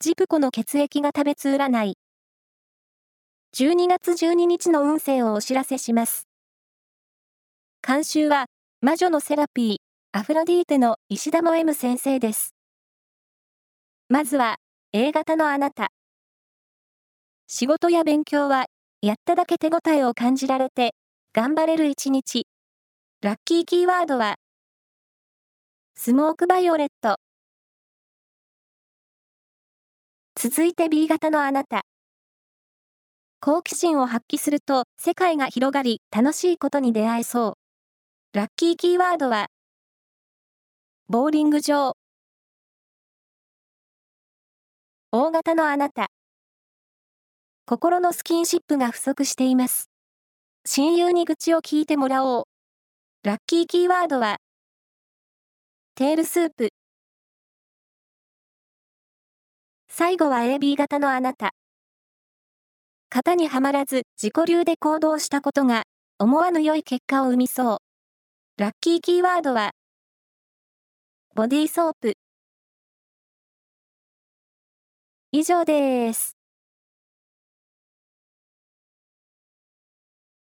ジプコの血液が食べつ占い。12月12日の運勢をお知らせします。監修は、魔女のセラピー、アフロディーテの石田も M 先生です。まずは、A 型のあなた。仕事や勉強は、やっただけ手応えを感じられて、頑張れる一日。ラッキーキーワードは、スモークバイオレット。続いて B 型のあなた。好奇心を発揮すると世界が広がり楽しいことに出会えそう。ラッキーキーワードは、ボーリング場。大型のあなた。心のスキンシップが不足しています。親友に愚痴を聞いてもらおう。ラッキーキーワードは、テールスープ。最後は AB 型のあなた。型にはまらず自己流で行動したことが思わぬ良い結果を生みそう。ラッキーキーワードは、ボディーソープ。以上です。